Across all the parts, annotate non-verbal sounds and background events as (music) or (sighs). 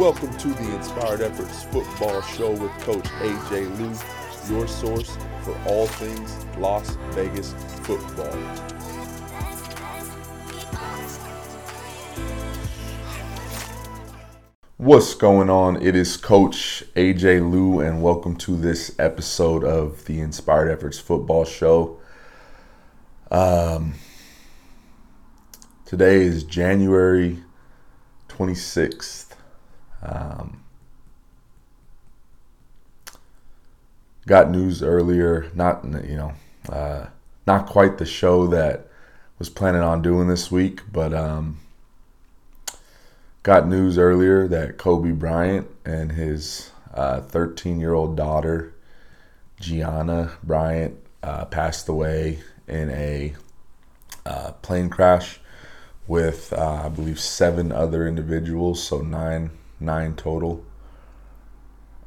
Welcome to the Inspired Efforts Football Show with Coach AJ Lou, your source for all things Las Vegas football. What's going on? It is Coach AJ Lou, and welcome to this episode of the Inspired Efforts Football Show. Um, today is January 26th. Um, got news earlier, not you know, uh, not quite the show that was planning on doing this week, but um, got news earlier that Kobe Bryant and his 13 uh, daughter Gianna Bryant uh, passed away in a uh, plane crash with uh, I believe seven other individuals, so nine nine total.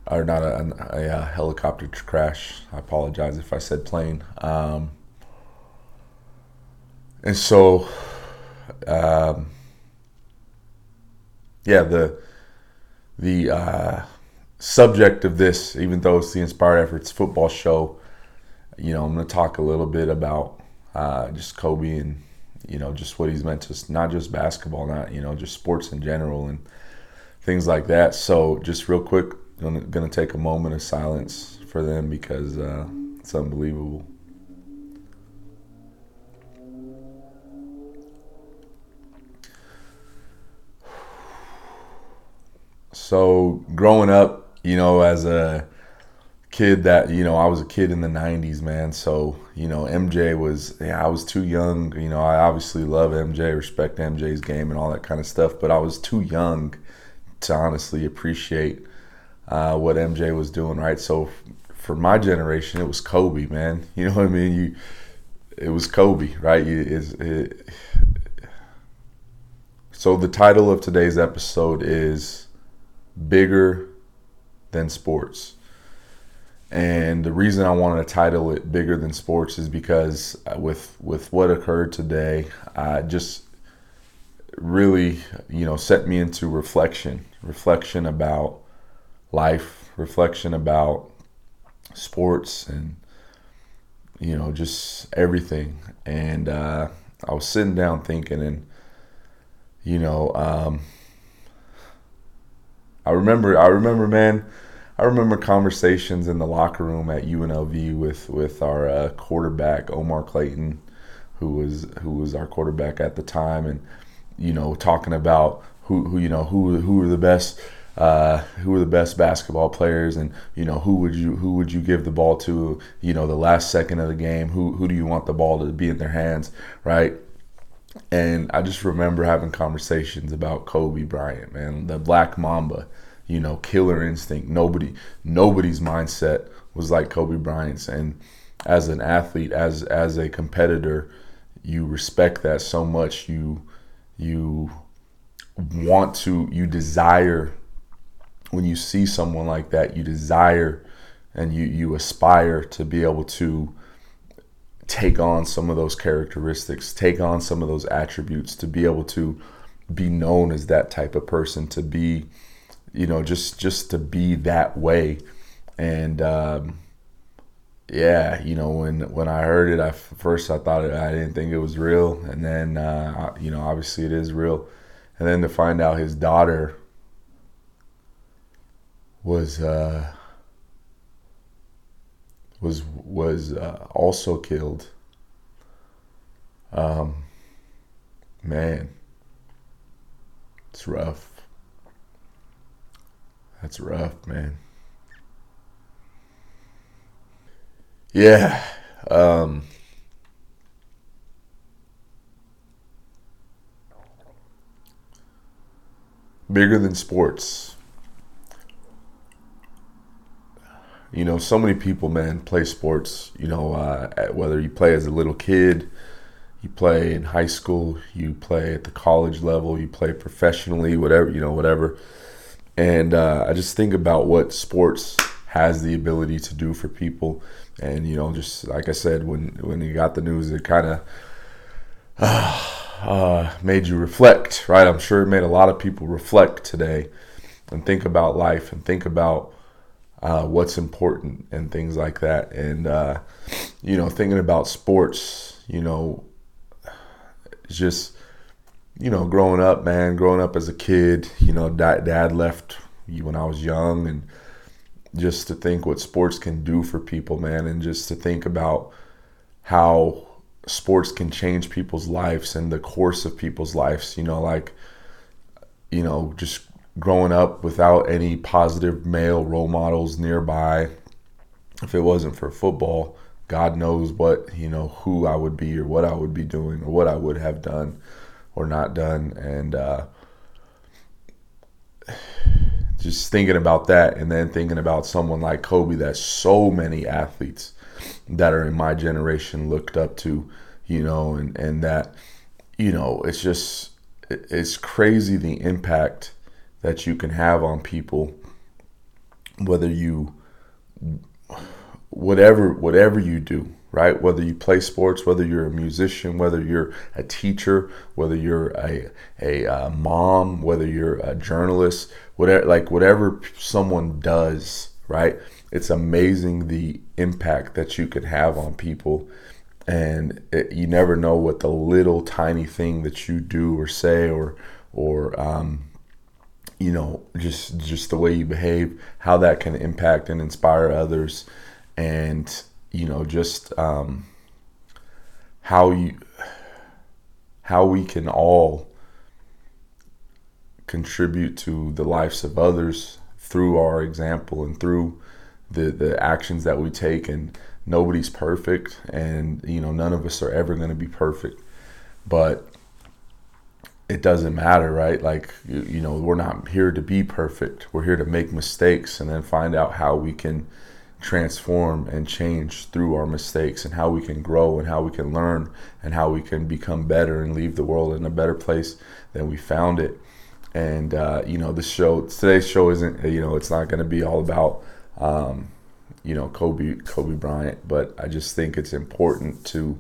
Or not a, a, a helicopter crash. I apologize if I said plane. Um, and so, um, yeah, the the uh, subject of this, even though it's the Inspired Efforts football show, you know, I'm going to talk a little bit about uh, just Kobe and you know just what he's meant to not just basketball, not you know just sports in general and things like that. So just real quick, I'm gonna take a moment of silence for them because uh, it's unbelievable. So growing up, you know, as a kid that you know I was a kid in the 90s man so you know MJ was yeah I was too young you know I obviously love MJ respect MJ's game and all that kind of stuff but I was too young to honestly appreciate uh, what MJ was doing, right? So for my generation, it was Kobe, man. (laughs) You know what I mean? You, it was Kobe, right? You, is it, so the title of today's episode is bigger than sports. And the reason I wanted to title it "Bigger Than Sports" is because uh, with with what occurred today, I just really, you know, set me into reflection, reflection about life, reflection about sports and you know, just everything. And uh, I was sitting down thinking, and you know, um, I remember, I remember, man, I remember conversations in the locker room at UNLV with with our uh, quarterback Omar Clayton, who was who was our quarterback at the time, and you know, talking about who, who you know who who are the best uh, who are the best basketball players and you know who would you who would you give the ball to you know the last second of the game? Who who do you want the ball to be in their hands right? And I just remember having conversations about Kobe Bryant man the Black Mamba you know killer instinct. Nobody nobody's mindset was like Kobe Bryant's. And as an athlete as as a competitor you respect that so much. You you want to you desire when you see someone like that you desire and you you aspire to be able to take on some of those characteristics take on some of those attributes to be able to be known as that type of person to be you know just just to be that way. And um, yeah, you know, when when I heard it, I first I thought it, I didn't think it was real, and then uh, you know, obviously it is real, and then to find out his daughter was uh, was was uh, also killed. Um, man, it's rough. That's rough, man. Yeah. Um, bigger than sports. You know, so many people, man, play sports. You know, uh, whether you play as a little kid, you play in high school, you play at the college level, you play professionally, whatever, you know, whatever. And uh, I just think about what sports has the ability to do for people. And you know, just like I said, when when you got the news, it kind of uh, uh, made you reflect, right? I'm sure it made a lot of people reflect today. and think about life and think about uh, what's important and things like that. And uh, you know, thinking about sports, you know, just you know, growing up, man, growing up as a kid, you know, dad, dad left when I was young, and just to think what sports can do for people, man, and just to think about how sports can change people's lives and the course of people's lives. You know, like, you know, just growing up without any positive male role models nearby. If it wasn't for football, God knows what, you know, who I would be or what I would be doing or what I would have done or not done. And uh, (sighs) just thinking about that and then thinking about someone like Kobe that so many athletes that are in my generation looked up to, you know, and, and that, you know, it's just, it's crazy the impact that you can have on people, whether you, whatever, whatever you do, right? Whether you play sports, whether you're a musician, whether you're a teacher, whether you're a, a, a mom, whether you're a journalist, whatever, like whatever someone does, right? It's amazing the impact that you can have on people. And it, you never know what the little tiny thing that you do or say or, or, um, you know, just just the way you behave, how that can impact and inspire others, and you know, just um, how you how we can all contribute to the lives of others through our example and through the the actions that we take and nobody's perfect and you know none of us are ever going to be perfect. But it doesn't matter right? Like you, you know we're not here to be perfect. We're here to make mistakes and then find out how we can transform and change through our mistakes and how we can grow and how we can learn and how we can become better and leave the world in a better place than we found it. And uh, you know the show today's show isn't you know it's not going to be all about um, you know Kobe Kobe Bryant but I just think it's important to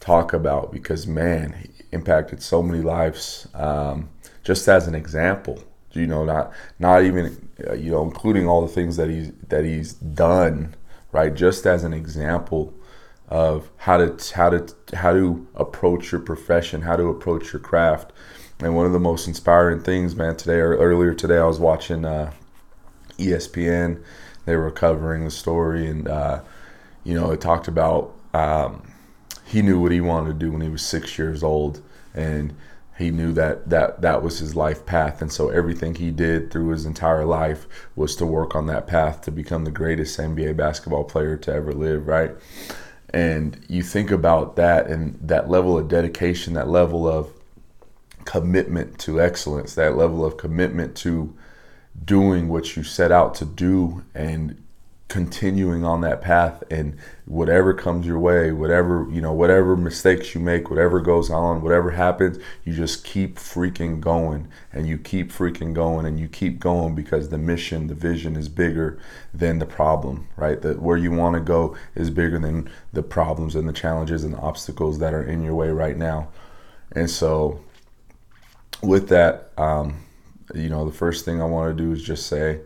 talk about because man he impacted so many lives um, just as an example. You know not not even uh, you know including all the things that he's that he's done right? Just as an example of how to how to how to approach your profession how to approach your craft. And one of the most inspiring things man today or earlier today i was watching uh, espn they were covering the story and uh, you know it talked about um, he knew what he wanted to do when he was six years old and he knew that that that was his life path and so everything he did through his entire life was to work on that path to become the greatest NBA basketball player to ever live right? And you think about that and that level of dedication that level of commitment to excellence that level of commitment to doing what you set out to do and continuing on that path and whatever comes your way whatever you know whatever mistakes you make whatever goes on whatever happens you just keep freaking going and you keep freaking going and you keep going because the mission the vision is bigger than the problem right? That where you want to go is bigger than the problems and the challenges and the obstacles that are in your way right now. And so with that um, you know the first thing i want to do is just say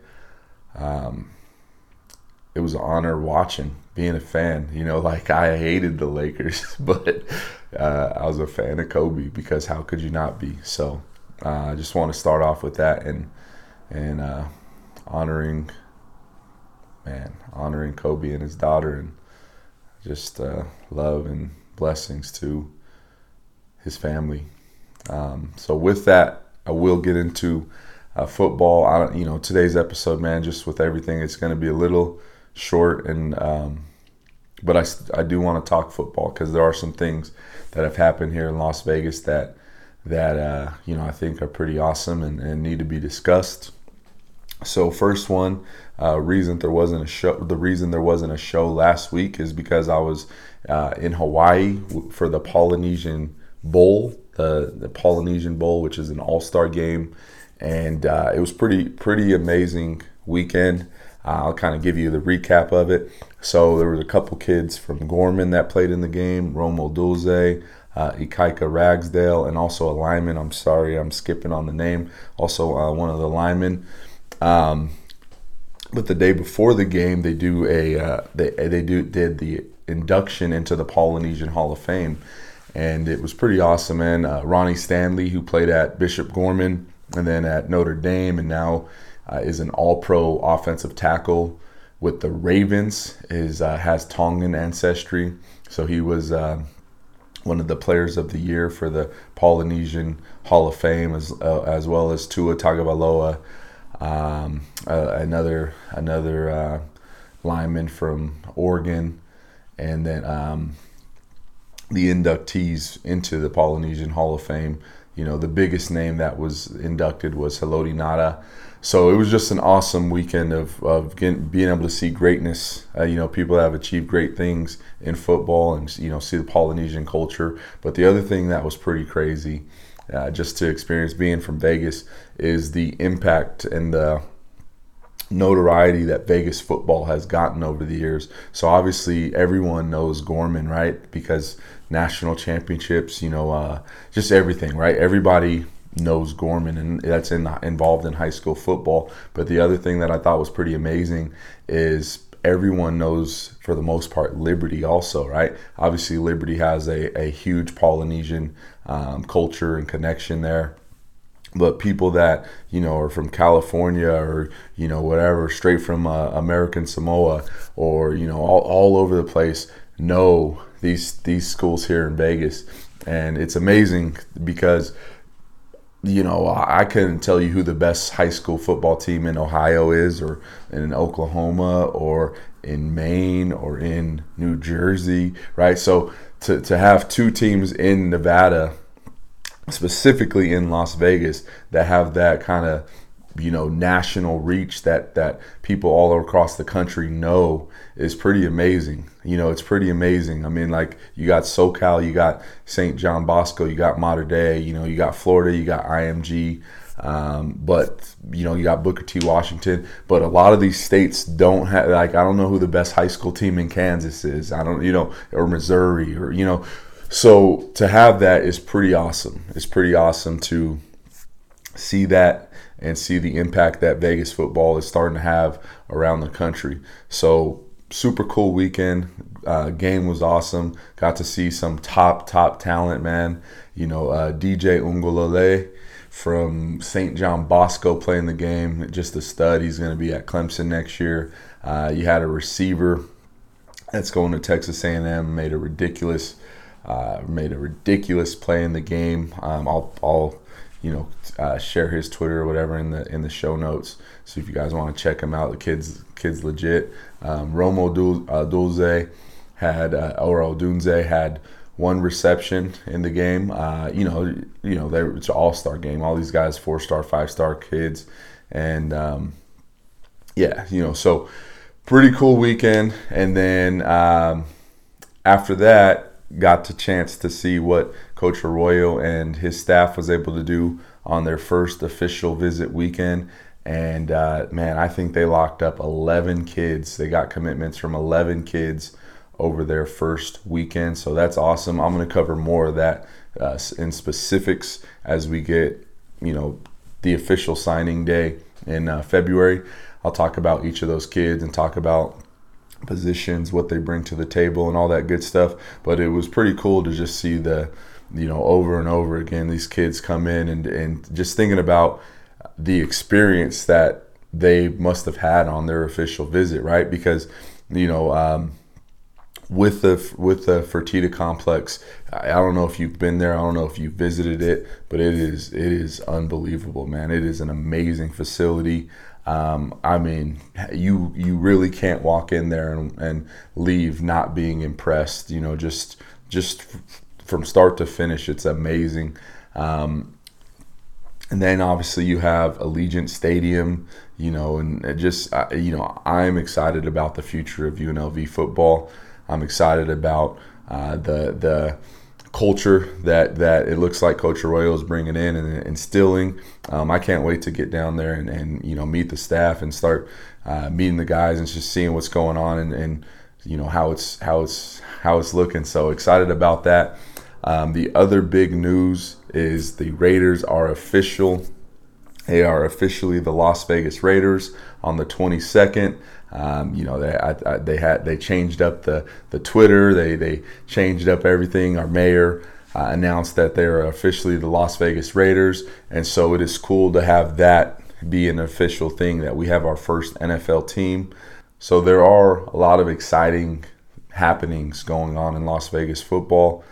um, it was an honor watching, being a fan. You know, (laughs) like I hated the Lakers, (laughs) but uh, I was a fan of Kobe because how could you not be? So uh, I just want to start off with that and and uh, honoring, man, honoring Kobe and his daughter, and just uh, love and blessings to his family. Um, so with that, I will get into uh, football. I don't, you know, today's episode, man, just with everything, it's going to be a little short and um, but I, I do want to talk football because there are some things that have happened here in Las Vegas that that uh, you know I think are pretty awesome and, and need to be discussed. So first one, uh, reason there wasn't a show. The reason there wasn't a show last week is because I was uh, in Hawaii for the Polynesian Bowl, the the Polynesian Bowl, which is an All Star game, and uh, it was pretty pretty amazing weekend. Uh, I'll kind of give you the recap of it. So there was a couple kids from Gorman that played in the game, Rome Odunze, uh, Ikaika Ragsdale, and also a lineman. I'm sorry, I'm skipping on the name. Also uh, one of the linemen. Um, but the day before the game, they do a uh, they they do did the induction into the Polynesian Hall of Fame, and it was pretty awesome. Man, uh, Ronnie Stanley, who played at Bishop Gorman and then at Notre Dame, and now uh, is an All-Pro offensive tackle with the Ravens. Is uh, has Tongan ancestry, so he was uh, one of the players of the year for the Polynesian Hall of Fame, as uh, as well as Tua Tagovailoa um, uh, another another uh, lineman from Oregon, and then um, the inductees into the Polynesian Hall of Fame. You know, the biggest name that was inducted was Haloti Ngata. So it was just an awesome weekend of, of getting, being able to see greatness. Uh, you know, people that have achieved great things in football and, you know, see the Polynesian culture. But the other thing that was pretty crazy uh, just to experience being from Vegas is the impact and the notoriety that Vegas football has gotten over the years. So obviously everyone knows Gorman, right? Because national championships, you know, uh, just everything, right? Everybody knows Gorman, and that's in, involved in high school football. But the other thing that I thought was pretty amazing is everyone knows for the most part Liberty also, right? Obviously, Liberty has a, a huge Polynesian um, culture and connection there. But people that you know are from California or you know whatever, straight from uh, American Samoa or you know all, all over the place know these these schools here in Vegas, and it's amazing because you know, I couldn't tell you who the best high school football team in Ohio is, or in Oklahoma, or in Maine, or in New Jersey, right? So to, to have two teams in Nevada, specifically in Las Vegas, that have that kind of you know national reach that that people all across the country know is pretty amazing. You know, it's pretty amazing. I mean, like you got SoCal, you got St. John Bosco, you got Mater Dei, you know, you got Florida, you got IMG. Um, but you know you got Booker T. Washington, but a lot of these states don't have like I don't know who the best high school team in Kansas is. I don't you know or Missouri or you know, so to have that is pretty awesome. It's pretty awesome to see that and see the impact that Vegas football is starting to have around the country. So super cool weekend. Uh, game was awesome. Got to see some top top talent, man. You know, uh, DJ Uiagalelei from St. John Bosco playing the game. Just a stud. He's going to be at Clemson next year. Uh, you had a receiver that's going to Texas A&M. Made a ridiculous, uh, made a ridiculous play in the game. Um, I'll, I'll you know, uh, share his Twitter or whatever in the in the show notes. So if you guys want to check him out, the kids kids legit. Um, Rome Odunze uh, had uh, or Odunze had one reception in the game. Uh, you know, you know, they, it's an all star game. All these guys, four star, five star kids, and um, yeah, you know, so pretty cool weekend. And then um, after that, got the chance to see what Coach Arroyo and his staff was able to do on their first official visit weekend. And uh, man, I think they locked up 11 kids. They got commitments from 11 kids over their first weekend. So that's awesome. I'm going to cover more of that uh, in specifics as we get, you know, the official signing day in uh, February. I'll talk about each of those kids and talk about positions, what they bring to the table, and all that good stuff. But it was pretty cool to just see the, you know, over and over again, these kids come in and, and just thinking about the experience that they must have had on their official visit, right? Because, you know, um, with the with the Fertitta complex, I don't know if you've been there. I don't know if you visited it, but it is it is unbelievable, man. It is an amazing facility. Um, I mean, you you really can't walk in there and, and leave not being impressed. You know, just just from start to finish, it's amazing. Um, and then obviously you have Allegiant Stadium, you know, and just you know, I'm excited about the future of UNLV football. I'm excited about uh, the the culture that that it looks like Coach Arroyo is bringing in and instilling. Um, I can't wait to get down there and, and you know meet the staff and start uh, meeting the guys and just seeing what's going on and, and you know how it's how it's how it's looking. So excited about that. Um, the other big news is the Raiders are official They are officially the Las Vegas Raiders on the 22nd. Um, you know, they I, I, they had they changed up the the Twitter. They they changed up everything. Our mayor uh, announced that they are officially the Las Vegas Raiders, and so it is cool to have that be an official thing that we have our first NFL team. So there are a lot of exciting happenings going on in Las Vegas football.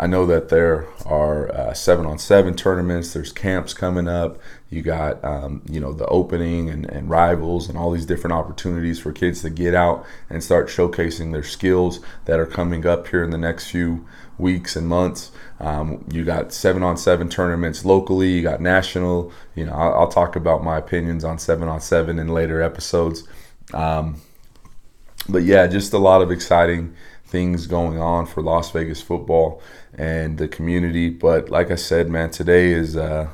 I know that there are uh, seven on seven tournaments. There's camps coming up. You got um, you know the opening and, and rivals and all these different opportunities for kids to get out and start showcasing their skills that are coming up here in the next few weeks and months. Um, you got seven on seven tournaments locally. You got national. You know I'll, I'll talk about my opinions on seven on seven in later episodes. Um, but yeah, just a lot of exciting things going on for Las Vegas football and the community. But like I said, man, today is uh,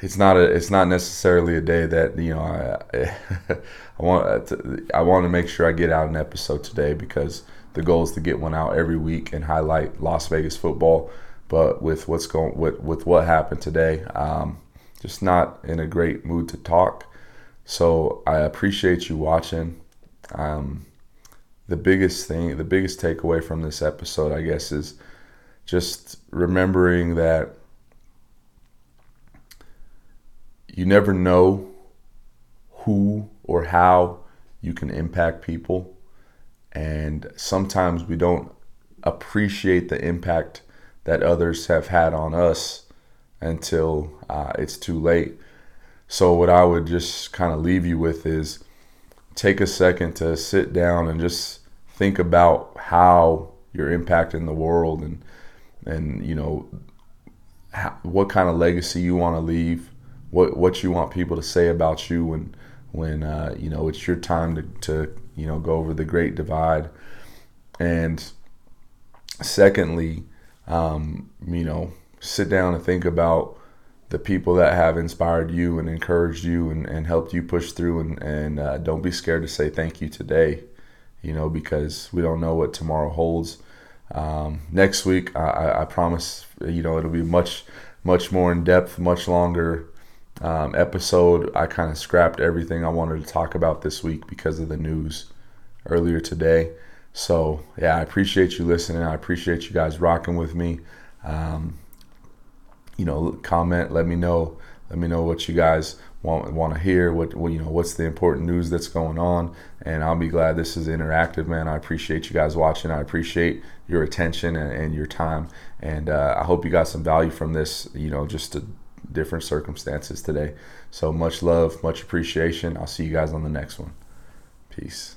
it's not a it's not necessarily a day that you know I (laughs) I want to, I want to make sure I get out an episode today because the goal is to get one out every week and highlight Las Vegas football. But with what's going with with what happened today, um, just not in a great mood to talk. So I appreciate you watching. Um, the biggest thing, the biggest takeaway from this episode, I guess, is just remembering that you never know who or how you can impact people. And sometimes we don't appreciate the impact that others have had on us until uh, it's too late. So, what I would just kind of leave you with is take a second to sit down and just think about how you're impacting the world and and you know how, what kind of legacy you want to leave what what you want people to say about you when when uh, you know it's your time to, to you know go over the great divide. And secondly um, you know sit down and think about the people that have inspired you and encouraged you and, and helped you push through and, and uh, don't be scared to say thank you today you know because we don't know what tomorrow holds. Um, next week I, I, promise you know it'll be much much more in depth much longer um, episode. I kind of scrapped everything i wanted to talk about this week because of the news earlier today. So yeah i appreciate you listening. I appreciate you guys rocking with me. Um, you know, comment, let me know, let me know what you guys want want to hear, what, what you know, what's the important news that's going on, and I'll be glad this is interactive, man. I appreciate you guys watching. I appreciate your attention and, and your time, and uh, I hope you got some value from this. You know, just different circumstances today. So much love, much appreciation. I'll see you guys on the next one. Peace.